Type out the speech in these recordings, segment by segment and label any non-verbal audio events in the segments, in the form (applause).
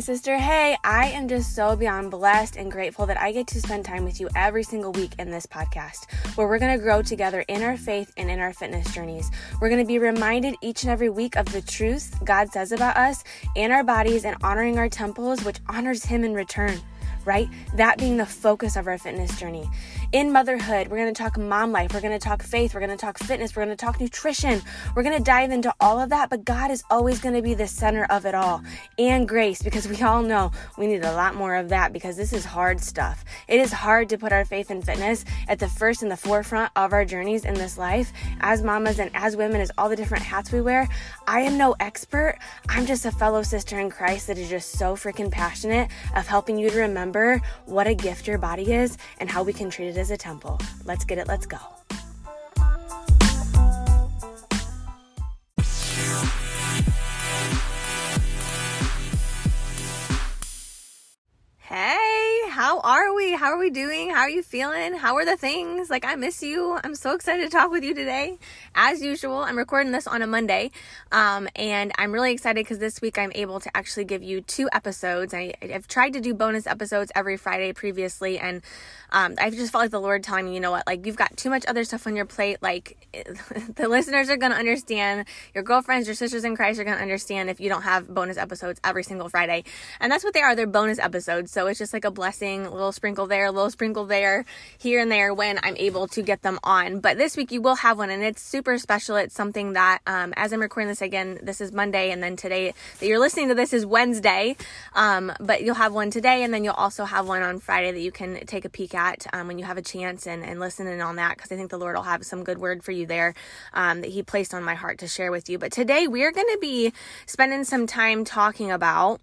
Sister. Hey, I am just so beyond blessed and grateful that I get to spend time with you every single week in this podcast, where we're going to grow together in our faith and in our fitness journeys. We're going to be reminded each and every week of the truth God says about us and our bodies and honoring our temples, which honors Him in return right? That being the focus of our fitness journey. In motherhood, we're going to talk mom life, we're going to talk faith, we're going to talk fitness, we're going to talk nutrition. We're going to dive into all of that, but God is always going to be the center of it all. And grace, because we all know we need a lot more of that because this is hard stuff. It is hard to put our faith and fitness at the first and the forefront of our journeys in this life. As mamas and as women, as all the different hats we wear, I am no expert. I'm just a fellow sister in Christ that is just so freaking passionate of helping you to remember what a gift your body is and how we can treat it as a temple. Let's get it, let's go. Are we? How are we doing? How are you feeling? How are the things? Like, I miss you. I'm so excited to talk with you today. As usual, I'm recording this on a Monday, um, and I'm really excited because this week I'm able to actually give you two episodes. I, I've tried to do bonus episodes every Friday previously, and um, I just felt like the Lord telling me, you know what, like, you've got too much other stuff on your plate. Like, (laughs) the listeners are going to understand, your girlfriends, your sisters in Christ are going to understand if you don't have bonus episodes every single Friday. And that's what they are. They're bonus episodes. So it's just like a blessing, little sprinkle there, a little sprinkle there, here and there when I'm able to get them on. But this week you will have one and it's super special. It's something that, um, as I'm recording this again, this is Monday and then today that you're listening to this is Wednesday. Um, but you'll have one today and then you'll also have one on Friday that you can take a peek at um, when you have a chance and, and listen in on that because I think the Lord will have some good word for you there um, that He placed on my heart to share with you. But today we're going to be spending some time talking about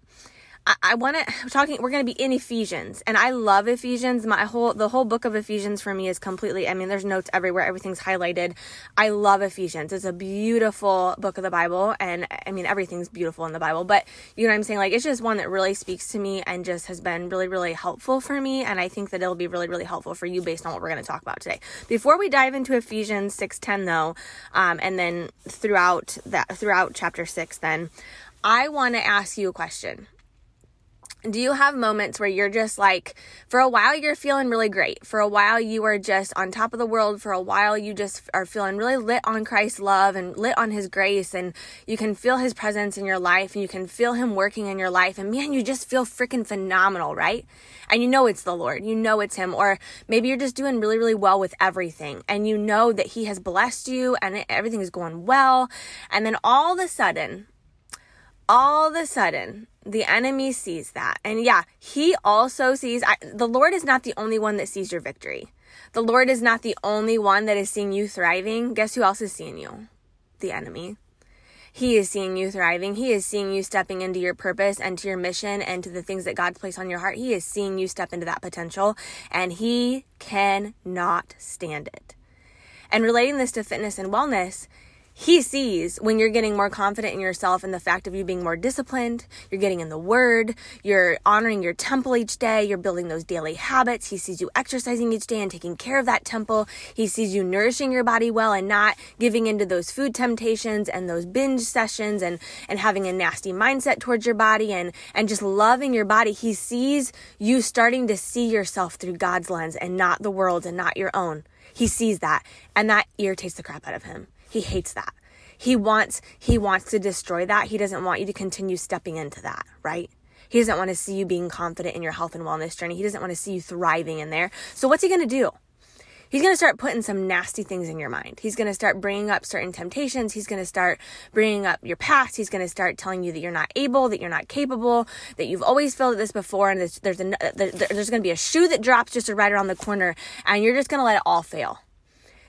I, want to (sighs) talking. We're going to be in Ephesians, and I love Ephesians. My whole the whole book of Ephesians for me is completely. I mean, there's notes everywhere. Everything's highlighted. I love Ephesians. It's a beautiful book of the Bible, and I mean everything's beautiful in the Bible. But you know what I'm saying? Like it's just one that really speaks to me and just has been really, really helpful for me. And I think that it'll be really, really helpful for you based on what we're going to talk about today. Before we dive into Ephesians six ten though, um, and then throughout that throughout chapter six, then I want to ask you a question do you have moments where you're just like, for a while you're feeling really great? For a while you are just on top of the world. For a while you just are feeling really lit on Christ's love and lit on His grace, and you can feel His presence in your life and you can feel Him working in your life. And man, you just feel freaking phenomenal, right? And you know it's the Lord, you know it's Him. Or maybe you're just doing really, really well with everything and you know that He has blessed you and everything is going well. And then all of a sudden, all of a sudden, the enemy sees that. And yeah, he also sees, I, the Lord is not the only one that sees your victory. The Lord is not the only one that is seeing you thriving. Guess who else is seeing you? The enemy. He is seeing you thriving. He is seeing you stepping into your purpose and to your mission and to the things that God's placed on your heart. He is seeing you step into that potential and he cannot stand it. And relating this to fitness and wellness, he sees when you're getting more confident in yourself and the fact of you being more disciplined, you're getting in the word, you're honoring your temple each day, you're building those daily habits. He sees you exercising each day and taking care of that temple. He sees you nourishing your body well and not giving into those food temptations and those binge sessions and, and having a nasty mindset towards your body and, and just loving your body. He sees you starting to see yourself through God's lens and not the world's and not your own. He sees that and that irritates the crap out of him. He hates that. He wants he wants to destroy that. He doesn't want you to continue stepping into that, right? He doesn't want to see you being confident in your health and wellness journey. He doesn't want to see you thriving in there. So what's he going to do? He's going to start putting some nasty things in your mind. He's going to start bringing up certain temptations. He's going to start bringing up your past. He's going to start telling you that you're not able, that you're not capable, that you've always felt this before, and there's there's, a, there's going to be a shoe that drops just right around the corner, and you're just going to let it all fail.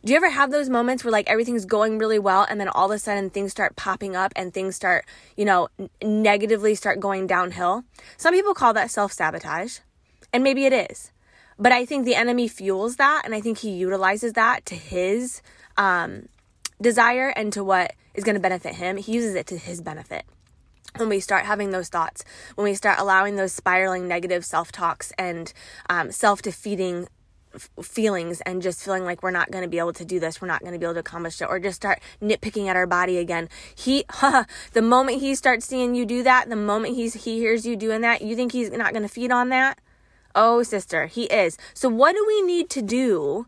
Do you ever have those moments where like everything's going really well and then all of a sudden things start popping up and things start, you know, n- negatively start going downhill? Some people call that self sabotage, and maybe it is. But I think the enemy fuels that and I think he utilizes that to his um, desire and to what is going to benefit him. He uses it to his benefit when we start having those thoughts, when we start allowing those spiraling negative self talks and um, self defeating feelings and just feeling like we're not going to be able to do this, we're not going to be able to accomplish it, or just start nitpicking at our body again. He, (laughs) the moment he starts seeing you do that, the moment he's he hears you doing that, you think he's not going to feed on that? Oh, sister, he is. So what do we need to do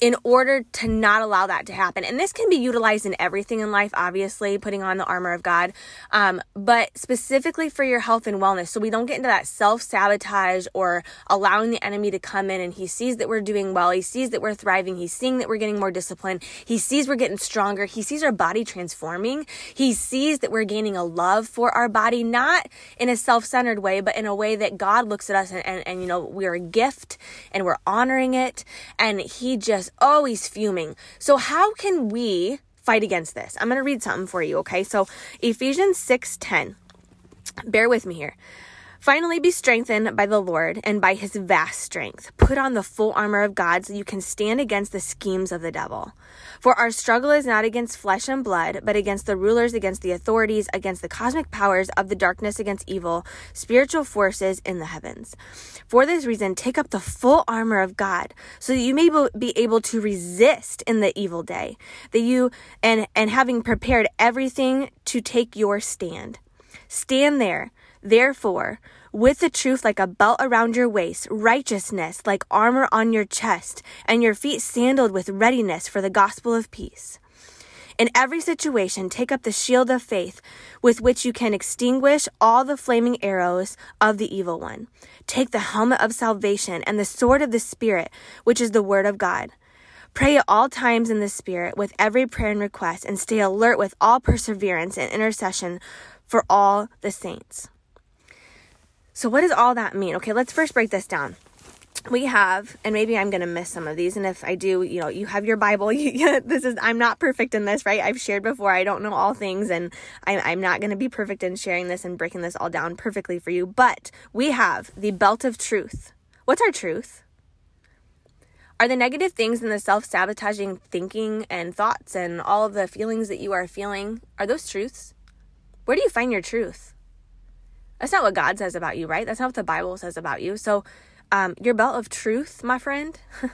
in order to not allow that to happen. And this can be utilized in everything in life, obviously, putting on the armor of God, um, but specifically for your health and wellness. So we don't get into that self sabotage or allowing the enemy to come in and he sees that we're doing well. He sees that we're thriving. He's seeing that we're getting more discipline. He sees we're getting stronger. He sees our body transforming. He sees that we're gaining a love for our body, not in a self centered way, but in a way that God looks at us and, and, and, you know, we're a gift and we're honoring it. And he just always fuming. So, how can we fight against this? I'm going to read something for you, okay? So, Ephesians 6:10. Bear with me here. Finally, be strengthened by the Lord and by his vast strength. Put on the full armor of God so you can stand against the schemes of the devil. For our struggle is not against flesh and blood, but against the rulers, against the authorities, against the cosmic powers of the darkness, against evil, spiritual forces in the heavens. For this reason, take up the full armor of God so that you may be able to resist in the evil day. That you, and, and having prepared everything to take your stand. Stand there Therefore, with the truth like a belt around your waist, righteousness like armor on your chest, and your feet sandaled with readiness for the gospel of peace. In every situation, take up the shield of faith with which you can extinguish all the flaming arrows of the evil one. Take the helmet of salvation and the sword of the Spirit, which is the word of God. Pray at all times in the Spirit with every prayer and request, and stay alert with all perseverance and intercession for all the saints. So, what does all that mean? Okay, let's first break this down. We have, and maybe I'm going to miss some of these. And if I do, you know, you have your Bible. (laughs) This is, I'm not perfect in this, right? I've shared before. I don't know all things, and I'm, I'm not going to be perfect in sharing this and breaking this all down perfectly for you. But we have the belt of truth. What's our truth? Are the negative things and the self sabotaging thinking and thoughts and all of the feelings that you are feeling, are those truths? Where do you find your truth? That's not what God says about you, right? That's not what the Bible says about you. So, um, your belt of truth, my friend, (laughs)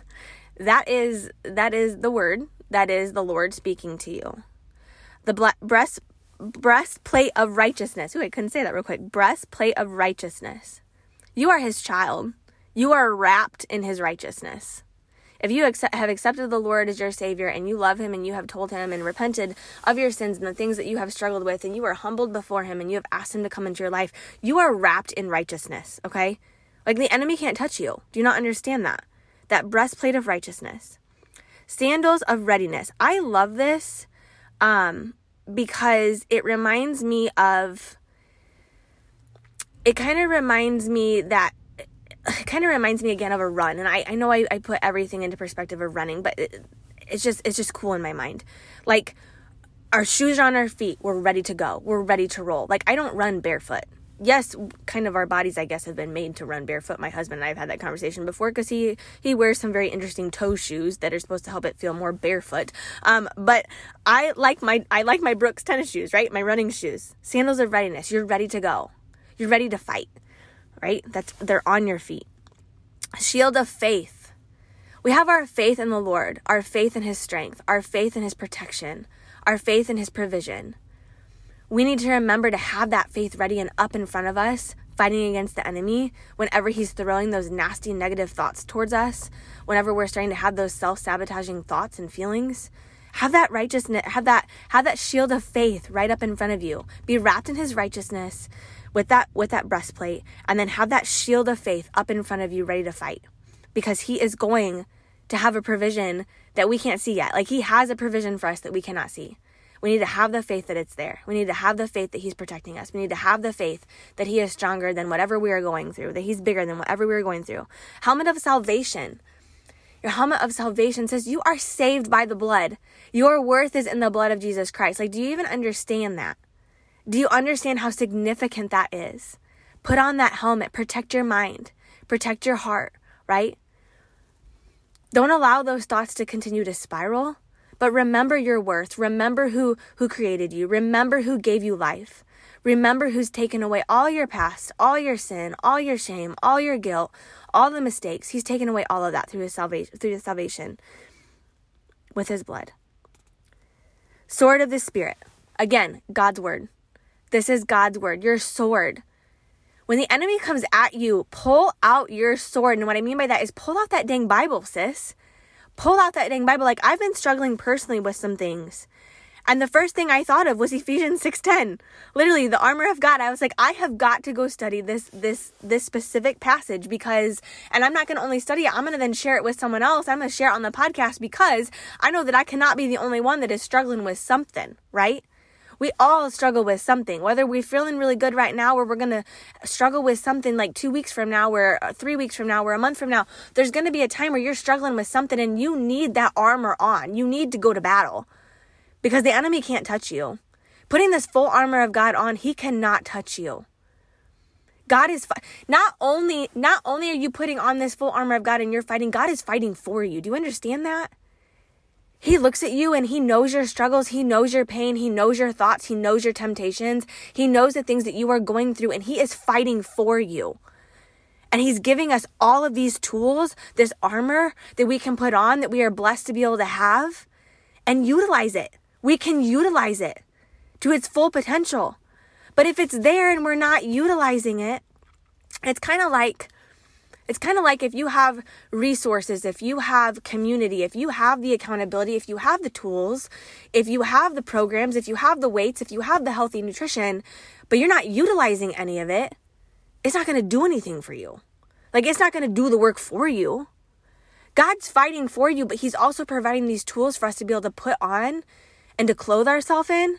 that is that is the word. That is the Lord speaking to you. The ble- breast breastplate of righteousness. Ooh, I couldn't say that real quick. Breastplate of righteousness. You are His child. You are wrapped in His righteousness. If you accept, have accepted the Lord as your Savior and you love Him and you have told Him and repented of your sins and the things that you have struggled with and you are humbled before Him and you have asked Him to come into your life, you are wrapped in righteousness, okay? Like the enemy can't touch you. Do you not understand that? That breastplate of righteousness. Sandals of readiness. I love this um, because it reminds me of, it kind of reminds me that (sighs) it kind of reminds me again of a run. And I, I know I, I put everything into perspective of running, but it, it's just it's just cool in my mind. Like our shoes are on our feet, we're ready to go. We're ready to roll. Like I don't run barefoot. Yes, kind of our bodies I guess have been made to run barefoot. My husband and I have had that conversation before cuz he he wears some very interesting toe shoes that are supposed to help it feel more barefoot. Um but I like my I like my Brooks tennis shoes, right? My running shoes. Sandals of readiness. You're ready to go. You're ready to fight right? That's they're on your feet. Shield of faith. We have our faith in the Lord, our faith in his strength, our faith in his protection, our faith in his provision. We need to remember to have that faith ready and up in front of us, fighting against the enemy whenever he's throwing those nasty negative thoughts towards us, whenever we're starting to have those self-sabotaging thoughts and feelings. Have that righteousness, have that have that shield of faith right up in front of you. Be wrapped in his righteousness with that with that breastplate and then have that shield of faith up in front of you ready to fight. Because he is going to have a provision that we can't see yet. Like he has a provision for us that we cannot see. We need to have the faith that it's there. We need to have the faith that he's protecting us. We need to have the faith that he is stronger than whatever we are going through that he's bigger than whatever we are going through. Helmet of salvation. Your helmet of salvation says you are saved by the blood. Your worth is in the blood of Jesus Christ. Like, do you even understand that? Do you understand how significant that is? Put on that helmet, protect your mind, protect your heart, right? Don't allow those thoughts to continue to spiral, but remember your worth. Remember who who created you. Remember who gave you life. Remember who's taken away all your past, all your sin, all your shame, all your guilt, all the mistakes. He's taken away all of that through his salvation through his salvation with his blood. Sword of the Spirit. Again, God's word. This is God's word, your sword. When the enemy comes at you, pull out your sword. And what I mean by that is pull out that dang Bible, sis. Pull out that dang Bible. Like I've been struggling personally with some things. And the first thing I thought of was Ephesians 6:10. Literally, the armor of God. I was like, I have got to go study this this this specific passage because and I'm not going to only study it, I'm going to then share it with someone else. I'm going to share it on the podcast because I know that I cannot be the only one that is struggling with something, right? We all struggle with something, whether we're feeling really good right now or we're going to struggle with something like two weeks from now, or uh, three weeks from now, or a month from now. There's going to be a time where you're struggling with something and you need that armor on. You need to go to battle because the enemy can't touch you. Putting this full armor of God on, he cannot touch you. God is fi- not only not only are you putting on this full armor of God and you're fighting, God is fighting for you. Do you understand that? He looks at you and he knows your struggles, he knows your pain, he knows your thoughts, he knows your temptations, he knows the things that you are going through and he is fighting for you. And he's giving us all of these tools, this armor that we can put on that we are blessed to be able to have and utilize it we can utilize it to its full potential. But if it's there and we're not utilizing it, it's kind of like it's kind of like if you have resources, if you have community, if you have the accountability, if you have the tools, if you have the programs, if you have the weights, if you have the healthy nutrition, but you're not utilizing any of it, it's not going to do anything for you. Like it's not going to do the work for you. God's fighting for you, but He's also providing these tools for us to be able to put on and to clothe ourselves in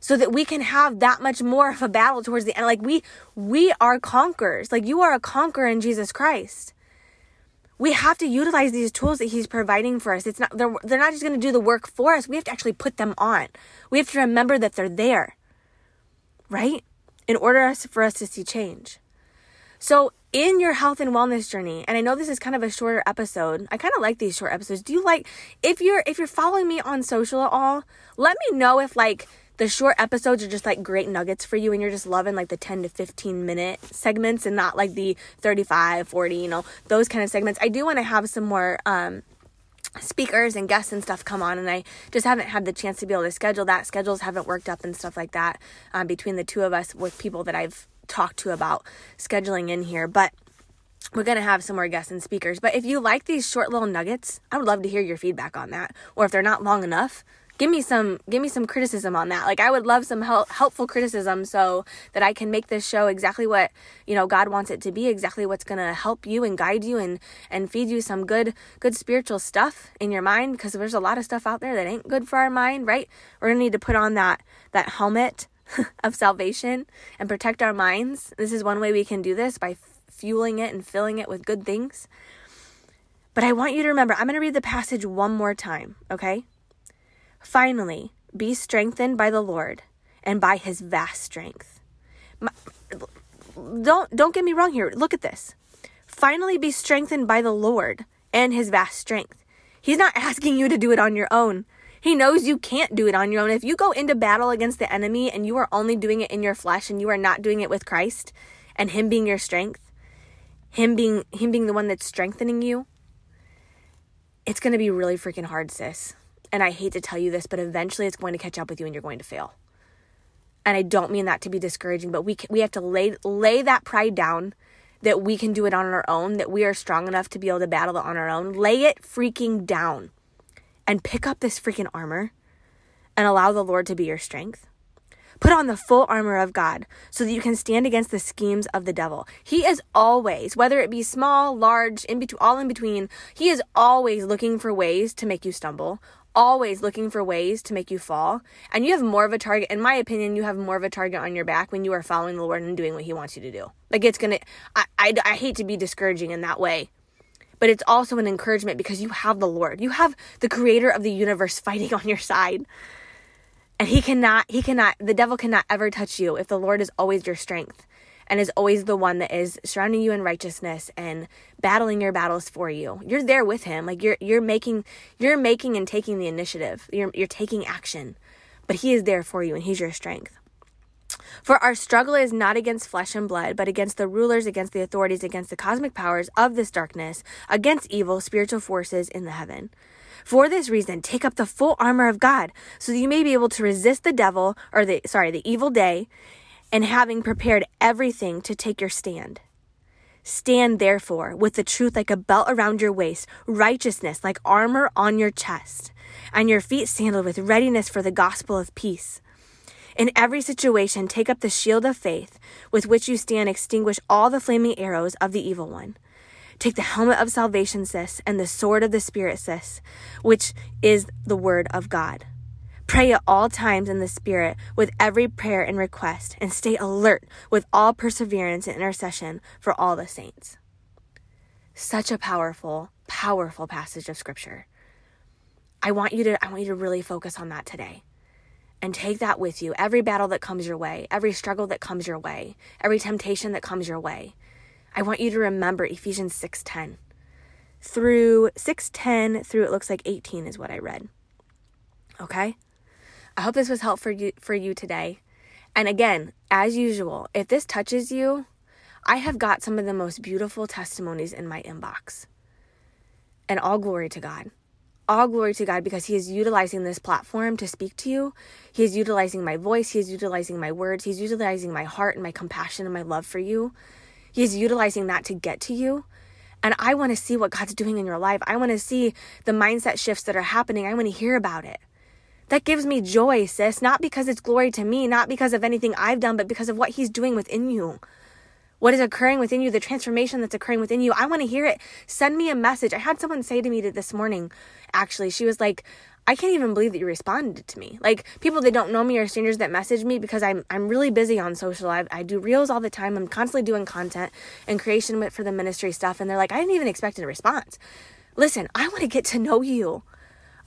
so that we can have that much more of a battle towards the end. Like we we are conquerors. Like you are a conqueror in jesus christ. We have to utilize these tools that he's providing for us. It's not they're, they're not just going to do the work for us. We have to actually put them on. We have to remember that they're there right? In order for us to see change. So in your health and wellness journey and i know this is kind of a shorter episode i kind of like these short episodes. Do you like if you're if you're following me on social at all let me know if like the short episodes are just like great nuggets for you and you're just loving like the 10 to 15 minute segments and not like the 35 40 you know those kind of segments i do want to have some more um speakers and guests and stuff come on and i just haven't had the chance to be able to schedule that schedules haven't worked up and stuff like that um, between the two of us with people that i've talked to about scheduling in here, but we're going to have some more guests and speakers. But if you like these short little nuggets, I would love to hear your feedback on that. Or if they're not long enough, give me some give me some criticism on that. Like I would love some help, helpful criticism so that I can make this show exactly what, you know, God wants it to be, exactly what's going to help you and guide you and and feed you some good good spiritual stuff in your mind because there's a lot of stuff out there that ain't good for our mind, right? We're going to need to put on that that helmet (laughs) of salvation and protect our minds. This is one way we can do this by fueling it and filling it with good things. But I want you to remember, I'm going to read the passage one more time, okay? Finally, be strengthened by the Lord and by his vast strength. My, don't don't get me wrong here. Look at this. Finally be strengthened by the Lord and his vast strength. He's not (laughs) asking you to do it on your own. He knows you can't do it on your own. If you go into battle against the enemy and you are only doing it in your flesh and you are not doing it with Christ and him being your strength, him being him being the one that's strengthening you, it's going to be really freaking hard, sis. And I hate to tell you this, but eventually it's going to catch up with you and you're going to fail. And I don't mean that to be discouraging, but we we have to lay lay that pride down that we can do it on our own, that we are strong enough to be able to battle it on our own. Lay it freaking down and pick up this freaking armor and allow the Lord to be your strength. Put on the full armor of God so that you can stand against the schemes of the devil. He is always, whether it be small, large, in between, all in between, he is always looking for ways to make you stumble, always looking for ways to make you fall. And you have more of a target, in my opinion, you have more of a target on your back when you are following the Lord and doing what he wants you to do. Like it's gonna, I, I, I hate to be discouraging in that way but it's also an encouragement because you have the Lord. You have the creator of the universe (laughs) fighting on your side. And he cannot, he cannot, the devil cannot ever touch you if the Lord is always your strength and is always the one that is surrounding you in righteousness and battling your battles for you. You're there with him. Like you're you're making you're making and taking the initiative. You're you're taking action. But he is there for you and he's your strength. For our struggle is not against flesh and blood, but against the rulers, against the authorities, against the cosmic powers of this darkness, against evil spiritual forces in the heaven. For this reason, take up the full armor of God, so that you may be able to resist the devil, or the, sorry, the evil day, and having prepared everything to take your stand. Stand therefore with the truth like a belt around your waist, righteousness like armor on your chest, and your feet sandaled with readiness for the gospel of peace. In every situation, take up the shield of faith with which you stand, extinguish all the flaming arrows of the evil one. Take the helmet of salvation, sis, and the sword of the Spirit, sis, which is the word of God. Pray at all times in the Spirit with every prayer and request, and stay alert with all perseverance and intercession for all the saints. Such a powerful, powerful passage of Scripture. I want you to I want you to really focus on that today and take that with you. Every battle that comes your way, every struggle that comes your way, every temptation that comes your way. I want you to remember Ephesians 6:10. Through 6:10 through it looks like 18 is what I read. Okay? I hope this was helpful for you for you today. And again, as usual, if this touches you, I have got some of the most beautiful testimonies in my inbox. And all glory to God all glory to God because He is utilizing this platform to speak to you. He is utilizing my voice. He is utilizing my words. He's utilizing my heart and my compassion and my love for you. He is utilizing that to get to you. And I want to see what God's doing in your life. I want to see the mindset shifts that are happening. I want to hear about it. That gives me joy, sis, not because it's glory to me, not because of anything I've done, but because of what He's doing within you what is occurring within you, the transformation that's occurring within you. I want to hear it. Send me a message. I had someone say to me this morning, actually, she was like, I can't even believe that you responded to me. Like people that don't know me or strangers that message me because I'm I'm really busy on social. I, I do reels all the time. I'm constantly doing content and creation for the ministry stuff, and they're like, I didn't even expect a response. Listen, I want to get to know you.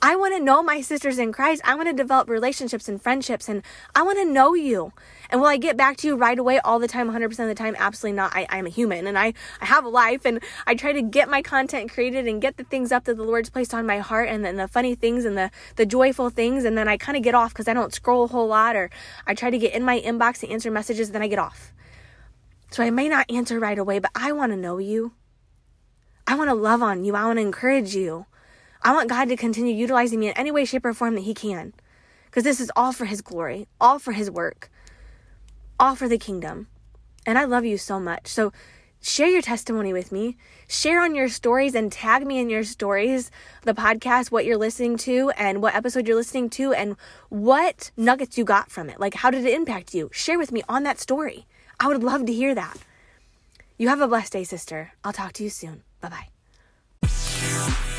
I want to know my sisters in Christ. I want to develop relationships and friendships and I want to know you. And will I get back to you right away all the time, 100% of the time? Absolutely not. I, I'm a human and I, I have a life and I try to get my content created and get the things up that the Lord's placed on my heart and then the funny things and the, the joyful things. And then I kind of get off because I don't scroll a whole lot or I try to get in my inbox and answer messages, then I get off. So I may not answer right away, but I want to know you. I want to love on you. I want to encourage you. I want God to continue utilizing me in any way, shape, or form that He can. Because this is all for His glory, all for His work, all for the kingdom. And I love you so much. So share your testimony with me. Share on your stories and tag me in your stories, the podcast, what you're listening to, and what episode you're listening to, and what nuggets you got from it. Like, how did it impact you? Share with me on that story. I would love to hear that. You have a blessed day, sister. I'll talk to you soon. Bye bye.